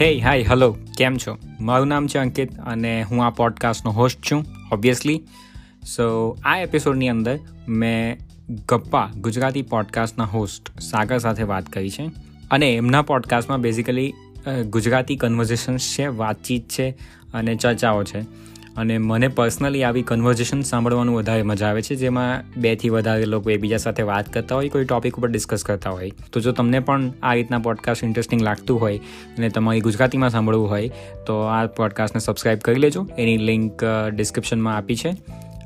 હે hi hello કેમ છો? મારું નામ છે અંકિત અને હું આ પોડકાસ્ટનો હોસ્ટ છું ઓબ્વિયસલી સો આ એપિસોડની અંદર મેં ગપ્પા, ગુજરાતી પોડકાસ્ટના હોસ્ટ સાગર સાથે વાત કરી છે અને એમના પોડકાસ્ટમાં બેઝિકલી ગુજરાતી કન્વર્ઝેશન્સ છે, વાતચીત છે અને ચર્ચાઓ છે. અને મને પર્સનલી આવી કન્વર્ઝેશન સાંભળવાનું વધારે મજા આવે છે, જેમાં બેથી વધારે લોકો એકબીજા સાથે વાત કરતા હોય, કોઈ ટોપિક ઉપર ડિસ્કસ કરતા હોય. તો જો તમને પણ આ રીતના પોડકાસ્ટ ઇન્ટરેસ્ટિંગ લાગતું હોય અને તમારી ગુજરાતીમાં સાંભળવું હોય, તો આ પોડકાસ્ટને સબસ્ક્રાઈબ કરી લેજો. એની લિંક ડિસ્ક્રિપ્શનમાં આપી છે.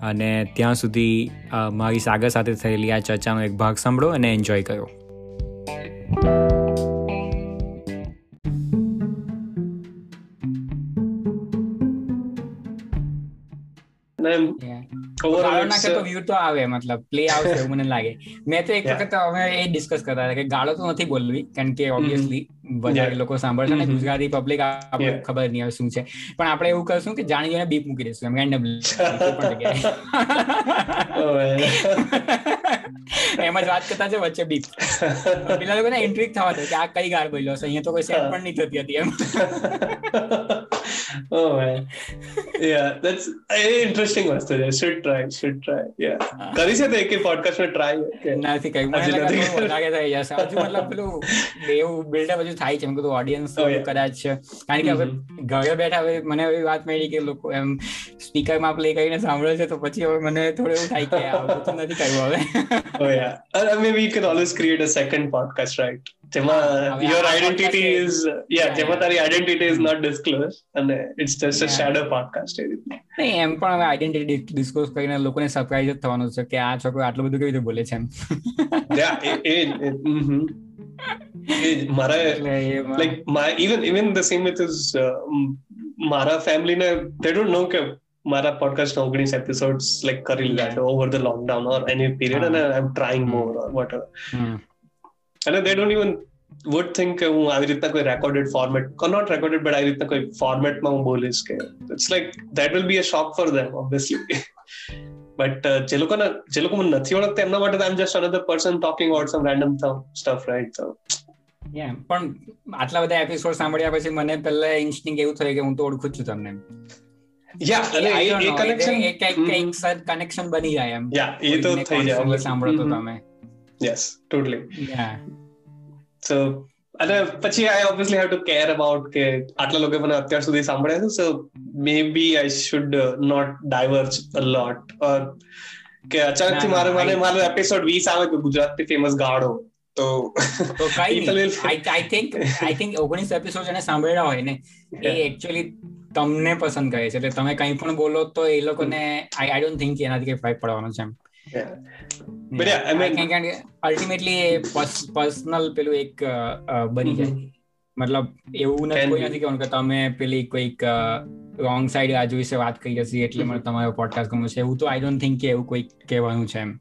અને ત્યાં સુધી મારી સાગર સાથે થયેલી આ ચર્ચાનો એક ભાગ સાંભળો અને એન્જોય કરો આવે મતલબ પ્લે આવશે એવું મને લાગે. મેં તો એક વખત અમે એ ડિસ્કસ કરતા હતા કે ગાળો તો નથી બોલવી કારણ કે ઓબ્વિયસલી વધારે લોકો સાંભળશે ને ગુજરાતી પબ્લિક આપણે ખબર નહીં આવે શું છે. પણ આપણે એવું કરશું કે જાણી જોઈને બીપ મૂકી દઈશું એમ રેન્ડમ એમ જ વાત કરતા છે વચ્ચે બીપ પેલા લોકોને ઇન્ટ્રીક થવા દે કે આ કઈ ગાળ બોલ્યો છે અહીંયા તો કોઈ સેટ પણ નહીં થતી હતી એમ. ઓ man yeah that's interesting વસ્તુ છે should try should try. Yeah. કરી છે તો એક પોડકાસ્ટમાં ટ્રાય કે નથી કઈ મને લાગે થઈ જશે હજુ મતલબ પેલું એવું બિલ્ડઅપ હજુ થાય છે મેં કીધું ઓડિયન્સ કદાચ કારણ કે હવે ઘરે બેઠા હવે મને એવી વાત મળી કે લોકો એમ સ્પીકરમાં પ્લે કરીને સાંભળે છે તો પછી હવે મને થોડું એવું થાય કે આવું તો નથી કરવું હવે oh yeah. I mean we can always create a second podcast right જેમાં યોર આઈડેન્ટિટી ઇઝ યા જેમાં તારી આઈડેન્ટિટી ઇઝ નોટ ડિસ્ક્લોઝ અને it's just a shadow podcast એ રીતે નહીં એમ પણ હવે આઈડેન્ટિટી ડિસ્ક્લોઝ કરીને લોકોને સરપ્રાઈઝ જ થવાનું છે કે આ છોકરો આટલું બધું કેવી રીતે બોલે છે એમ યા એ એ મારા like my even even the same with is મારા ફેમિલીને દે ડોન્ટ નો કે મારા પોડકાસ્ટ ઓગણીસ એપિસોડ્સ લાઈક કરી લીધા છે over the lockdown or any period અને I am trying more or what અને they don't even would think કે હું આવી રીતના કોઈ recorded format not recorded but આવી રીતના કોઈ ફોર્મેટમાં હું બોલીશ કે it's like that will be a shock for them obviously but જે લોકોને જે લોકો મને નથી ઓળખતા એમના માટે I am just another person talking about some random stuff right so પણ આટલા બધા એપિસોડ સાંભળ્યા પછી મને પહેલા ઇન્સ્ટિંગ એવું થયું કે હું તો ઓળખું છું તમને. કનેક્શન બની જાય એમ. યા એ તો થઈ જાય સાંભળો તો તમે. Yes totally yeah. So અને પછી I obviously have to care about કે આટલા લોકો મને અત્યાર સુધી સાંભળ્યા છે so maybe I should not diverge a lot or કે અચાનકથી મારે મને મારો એપિસોડ 20 આવે કે ગુજરાતી ફેમસ ગાડો તો તો કઈ I think I think 19 episode જેને સાંભળ્યા હોય ને એ એક્ચ્યુઅલી તમને પસંદ કરે છે એટલે તમે કંઈ પણ બોલો તો એ લોકોને આઈ આઈ ડોન્ટ થિંક એનાથી કઈ ફરક પડવાનો છે એમ but yeah i mean ultimately personal પેલું એક બની જાય. મતલબ એવું નથી કોઈ નથી કે તમે પેલી કોઈક રોંગ સાઈડ આજુ વિશે વાત કરી હશે એટલે મને તમારો પોડકાસ્ટ ગમ્યો છે. એવું તો આઈ ડોન્ટ થિંક કે એવું કોઈ કહેવાનું છે એમ.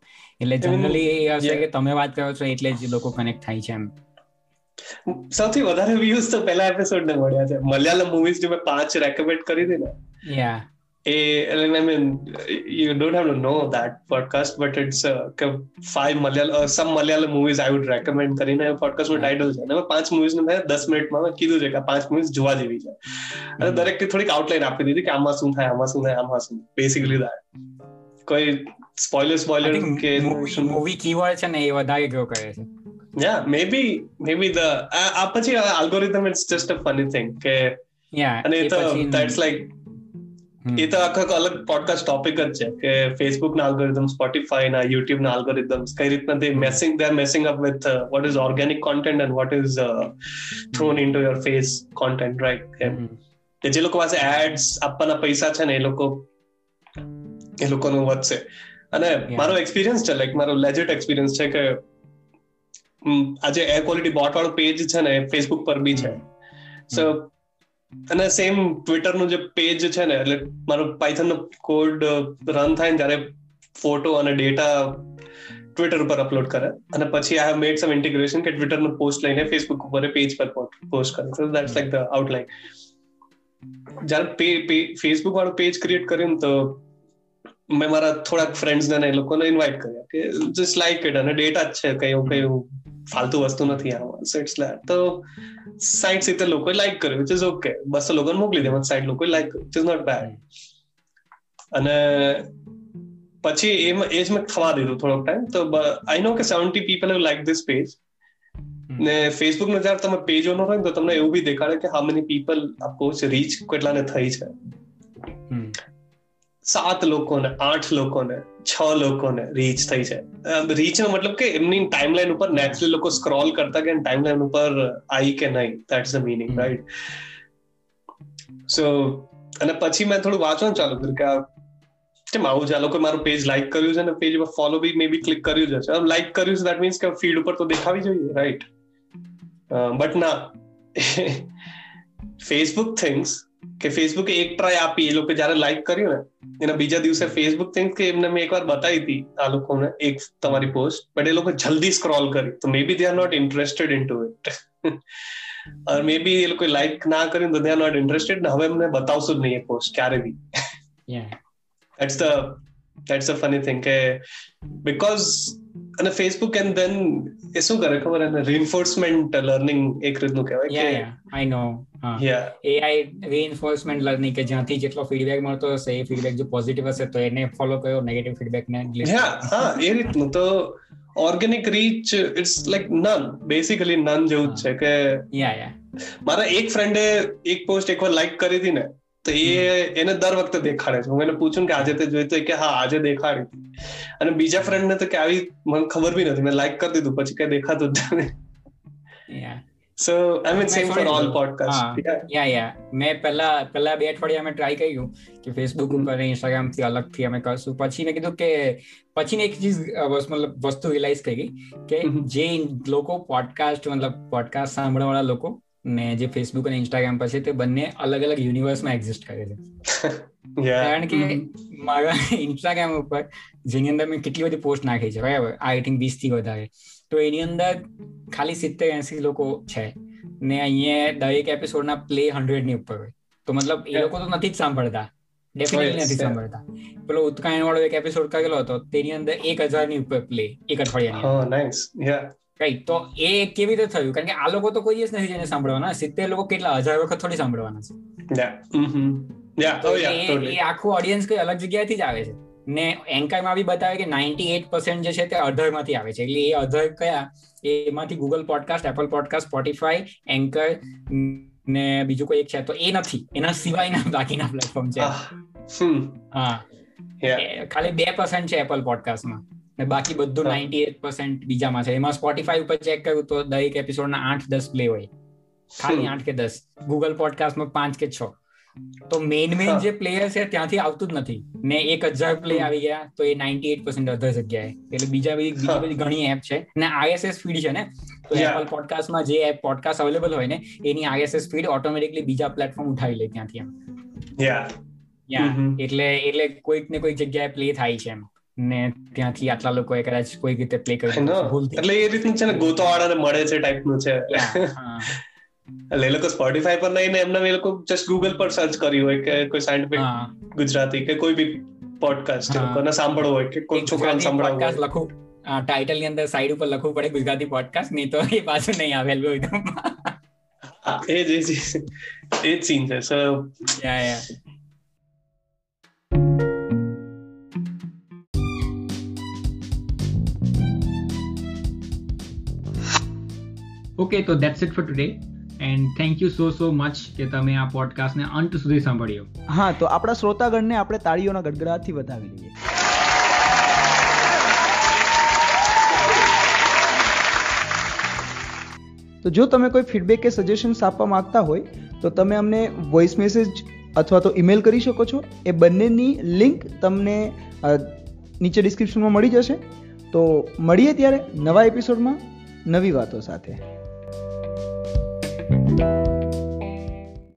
એટલે જનરલી એ હશે કે તમે વાત કરો છો એટલે જ લોકો કનેક્ટ થાય છે એમ. સૌથી વધારે વ્યૂઝ તો પહેલા એપિસોડ ને મળ્યા છે. મલયાલમ મૂવીઝ જે મેં પાંચ રેકમેન્ડ કરી હતી ને યા I mean, you don't have to know that podcast, but it's uh, five Malayalam, or some Malayalam movies I would recommend કરીને podcast નું ટાઇટલ છે અને પાંચ મૂવીઝ ને મેં દસ મિનિટમાં મેં કીધું છે કે પાંચ મૂવીઝ જોવા જેવી છે અને દરેક થોડીક આઉટલાઈન આપી દીધી કે આમાં શું થાય આમાં શું થાય આમાં શું બેસિકલી દેટ કોઈ સ્પોઇલર સ્પોઇલર કે મૂવી કીવર્ડ છે ને એ વધારે ગ્રો કરે છે yeah maybe maybe the આ પછી algorithm it's just a funny thing કે yeah અને તો એ તો આખા અલગ પોડકાસ્ટ ટોપિક જ છે કે ફેસબુક ના અલ્ગોરિધમ સ્પોટીફાઈ ના યુટ્યુબ ના અલ્ગોરિધમ્સ કઈ રીતના તે messing they messing up with what is organic content and what is thrown in to your face content right કે જે લોકો પાસે એડ્સ આપવાના પૈસા છે ને એ લોકો એ લોકોનું વધશે. અને મારો એક્સપિરિયન્સ છે લાઈક મારો લેજેટ એક્સપિરિયન્સ છે કે આજે એર ક્વોલિટી બોટ વાળો પેજ છે ને ફેસબુક પર બી છે. સો અને સેમ ટ્વિટરનું જે પેજ છે ને, એટલે મારો પાયથન નો કોડ રન થાય ને ત્યારે ફોટો અને ડેટા ટ્વિટર ઉપર અપલોડ કરે. અને પછી I have made some integration કે ટ્વિટર નો પોસ્ટ લઈને ફેસબુક ઉપર પેજ પર પોસ્ટ કરે. So that's like the outline જ્યારે ફેસબુક વાળો પેજ ક્રિએટ કર્યું તો મેં મારા થોડાક ફ્રેન્ડ્સને એ લોકોને ઇન્વાઇટ કર્યા કે જસ્ટ લાઈક ઇટ અને ડેટા જ છે કયું કઈ ફાલતુ વસ્તુ નથી આમાં સો ઇટ્સ તો સાઈઠ સિત્તેર લોકોએ લાઈક કર્યું વિચ ઇઝ ઓકે બસો લોકોને મોકલી દે સાઈઠ લોકોએ લાઈક કર્યું ઇટ ઇઝ નોટ બેડ અને પછી એમાં એ જ મેં થવા દીધું થોડોક ટાઈમ તો આઈ નો કે seventy people have like this page ને ફેસબુક નો જયારે તમે પેજ ઓનો હોય તો તમને એવું બી દેખાડે કે હાઉ મેની પીપલ આ પોસ્ટ રીચ કેટલાને થઈ છે. સાત લોકોને આઠ લોકોને છ લોકોને રીચ થઈ છે રીચ નો મતલબ કે એમની ટાઈમલાઈન ઉપર નેચરલી લોકો સ્ક્રોલ કરતા કે ટાઈમલાઈન ઉપર આવી કે નહીં. That's the meaning right so અને પછી મેં થોડું વાંચવાનું ચાલુ કર્યું કે કેમ આવું છે? આ લોકો મારું પેજ લાઈક કર્યું છે ને પેજ પર ફોલો બી મે બી ક્લિક કર્યું છે લાઈક કર્યું છે દેટ મીન્સ કે ફીડ ઉપર તો દેખાવી જોઈએ રાઈટ બટ ના. ફેસબુક થિંગ્સ કે ફેસબુકે એક ટ્રાય આપી એ લોકો જયારે લાઈક કર્યું ને એના બીજા દિવસે ફેસબુક થિંગ્સ કે એમને મેં એકવાર બતાવી હતી આ લોકોને એક તમારી પોસ્ટ બટ એ લોકો જલ્દી સ્ક્રોલ કરી તો maybe they are not interested in to it maybe એ લોકો લાઈક ના કર્યું તો દે આર નોટ ઇન્ટરેસ્ટેડ હવે એમને બતાવશું જ નહીં એ પોસ્ટ ક્યારે બી that's the that's a funny thing કે બીકોઝ અને ફેસબુક એન્ડ ધેન એ શું કરે ખબર એને રિઇન્ફોર્સમેન્ટ લર્નિંગ એક રીતનું કહેવાય કે I know AI reinforcement learning કે જ્યાંથી જેટલો ફીડબેક મળતો હશે એ ફીડબેક જો પોઝિટિવ હશે તો એને ફોલો કર્યો નેગેટિવ ફીડબેક ને હા હા એ રીતનું. તો organic reach it's like none basically none જેવું જ છે કે યા યા મારા એક ફ્રેન્ડે એક પોસ્ટ એકવાર લાઈક કરી હતી ને તો એ એને દર વખતે દેખાડે છે. હું એને પૂછું કે આજે તે જોઈ તો કે હા આજે દેખાડી અને બીજા ફ્રેન્ડ ને તો કે આવી મને ખબર બી નથી. મેં લાઈક કરી દીધું. પછી કઈ દેખાતું જ નથી. So I mean same for all podcast યા યા મેં પહેલા પહેલા બે અઠવાડિયા મેં ટ્રાય કર્યું કે ફેસબુક ઉપર ઇન્સ્ટાગ્રામથી અલગથી અમે કરશું. પછી મેં કીધું કે પછી એક ચીજ મતલબ વસ્તુ રિયલાઇઝ થઈ ગઈ કે જે લોકો પોડકાસ્ટ મતલબ પોડકાસ્ટ સાંભળવા વાળા લોકો ને જે ફેસબુક અને ઇન્સ્ટાગ્રામ પર છે તે બંને અલગ અલગ યુનિવર્સમાં એક્ઝિસ્ટ કરે છે. કારણ કે મારા ઇન્સ્ટાગ્રામ ઉપર જેની અંદર મેં કેટલી બધી પોસ્ટ નાખી છે બરાબર? આઈ થિંક વીસથી વધારે. તો એની અંદર ખાલી સિત્તેર એસી લોકો છે. ને અહીંયા દરેક એપિસોડના પ્લે હંડ્રેડની ઉપર હોય. તો મતલબ એ લોકો તો નથી જ સાંભળતા. ડેફિનેટલી નથી સાંભળતા. પેલો ઉત્તરાયણ વાળો એક એપિસોડ કરેલો હતો તેની અંદર એક હજારની ઉપર પ્લે એક અઠવાડિયાની રાઈટ તો એ કેવી રીતે થયું? કારણ કે આ લોકો તો કોઈ દિવસ નથી જેને સાંભળવાના. સિત્તેર લોકો કેટલા? હજાર વખત થોડી સાંભળવાના છે. એ આખું ઓડિયન્સ કઈ અલગ જગ્યાએથી જ આવે છે. ને એન્કરમાં બી બતાવે કે નાઇન્ટી એટ પર્સન્ટ જે છે તે અધરમાંથી આવે છે. એટલે એ અધર કયા? એમાંથી Google podcast Apple podcast Spotify Anchor ને બીજું કોઈ એક છે. તો એ નથી. એના સિવાયના બાકીના પ્લેટફોર્મ છે. હા. ખાલી બે પર્સન્ટ છે એપલ પોડકાસ્ટમાં ને બાકી બધું નાઇન્ટી એટ પર્સન્ટ બીજામાં છે. એમાં સ્પોટીફાઈ ઉપર ચેક કર્યું તો દરેક એપિસોડના આઠ દસ પ્લે હોય. ખાલી આઠ કે દસ. ગૂગલ પોડકાસ્ટમાં પાંચ કે છ. તો મેઇન મેઇન જે પ્લેયર છે ત્યાંથી આવતું જ નથી. ને એક હજાર પ્લે આવી ગયા તો એ નાઇન્ટી એટ પર્સન્ટ અધર જગ્યાએ. એટલે બીજા બધી બીજી બધી ઘણી એપ છે. ને આઈએસએસ ફીડ છે ને? તો એપલ પોડકાસ્ટમાં જે એપ પોડકાસ્ટ અવેલેબલ હોય ને એની આઈએસએસ ફીડ ઓટોમેટિકલી બીજા પ્લેટફોર્મ ઉઠાવી લે ત્યાંથી એમ. એટલે એટલે કોઈક ને કોઈક જગ્યાએ પ્લે થાય છે એમ. ને ત્યાંથી આટલા લોકો કદાચ કોઈ રીતે પ્લે કરી એટલે એ રીતનું છે ને ગોતો વાળાને મળે છે ટાઈપનું છે. એટલે એ લોકો સ્પોટીફાઈ પર નહીં ને એમને એ લોકો જસ્ટ ગૂગલ પર સર્ચ કર્યું હોય કે કોઈ સાયન્ટિફિક ગુજરાતી કે કોઈ બી પોડકાસ્ટ લોકોને સાંભળવું હોય કે કોઈ છોકરાને સાંભળવું હોય. લખું. ટાઇટલની અંદર સાઈડ ઉપર લખવું પડે ગુજરાતી પોડકાસ્ટ નહીં તો એ પાછું નહીં આવે એલ્ગોરિધમ એ એ જ એ જ સીન છે. સો યા યા ઓકે તો that's it for today and thank you so so much કે તમે આ પોડકાસ્ટને અંત સુધી સાંભળ્યો. હા, તો આપણા શ્રોતાગણને આપણે તાળીઓના ગડગડાટથી વધાવી લઈએ તો જો તમે કોઈ ફીડબેક કે સજેશન્સ આપવા માંગતા હોય, તો તમે અમને વોઇસ મેસેજ અથવા તો ઈમેલ કરી શકો છો. એ બંનેની લિંક તમને નીચે ડિસ્ક્રિપ્શનમાં મળી જશે. તો મળીએ ત્યારે નવા એપિસોડમાં નવી વાતો સાથે. thank you